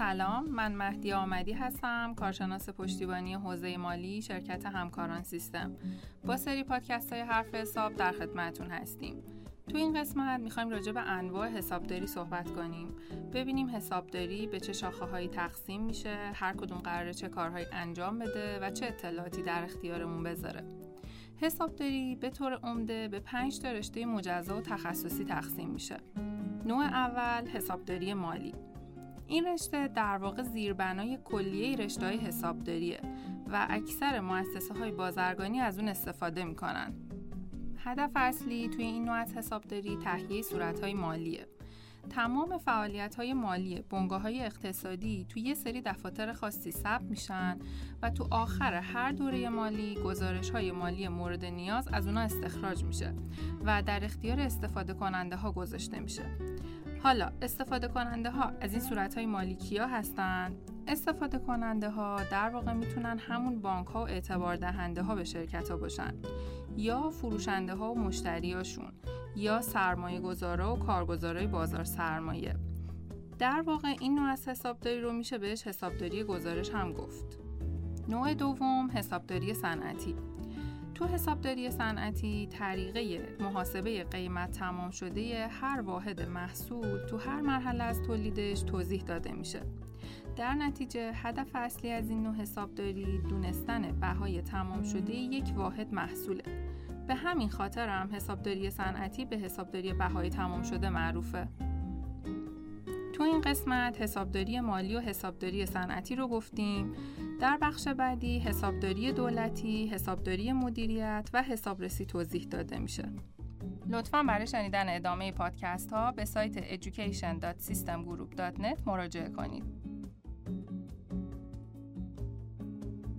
سلام من مهدی آمدی هستم کارشناس پشتیبانی حوزه مالی شرکت همکاران سیستم. با سری پادکست های حرف حساب در خدمتون هستیم. تو این قسمت می‌خوایم راجع به انواع حسابداری صحبت کنیم. ببینیم حسابداری به چه شاخه هایی تقسیم میشه هر کدوم قراره چه کارهایی انجام بده و چه اطلاعاتی در اختیارمون بذاره. حسابداری به طور عمده به پنج تا رشته مجزا و تخصصی تقسیم میشه. نوع اول حسابداری مالی. این رشته در واقع زیربنای کلیه رشته های حسابداریه و اکثر مؤسسه های بازرگانی از اون استفاده می‌کنن. هدف اصلی توی این نوع از حسابداری تهیه صورت های مالیه. تمام فعالیت های مالی بنگاه های اقتصادی توی یه سری دفاتر خاصی ثبت میشن و تو آخر هر دوره مالی گزارش های مالی مورد نیاز از اونا استخراج میشه و در اختیار استفاده کننده ها گذاشته میشه. حالا استفاده کننده ها از این صورت های مالی کیا هستن؟ استفاده کننده ها در واقع می‌تونن همون بانک ها و اعتبار دهنده ها به شرکت ها باشن. یا فروشنده ها و مشتریاشون یا سرمایه گذارا و کارگزارای بازار سرمایه. در واقع این نوع از حسابداری رو میشه بهش حسابداری گزارش هم گفت. نوع دوم حسابداری صنعتی. تو حسابداری صنعتی طریقه محاسبه قیمت تمام شده هر واحد محصول تو هر مرحله از تولیدش توضیح داده میشه. در نتیجه هدف اصلی از این نوع حسابداری دونستن بهای تمام شده یک واحد محصوله. به همین خاطر هم حسابداری صنعتی به حسابداری بهای تمام شده معروفه. تو این قسمت حسابداری مالی و حسابداری صنعتی رو گفتیم در بخش بعدی حسابداری دولتی، حسابداری مدیریت و حسابرسی توضیح داده میشه. لطفا برای شنیدن ادامه پادکست ها به سایت education.systemgroup.net مراجعه کنید.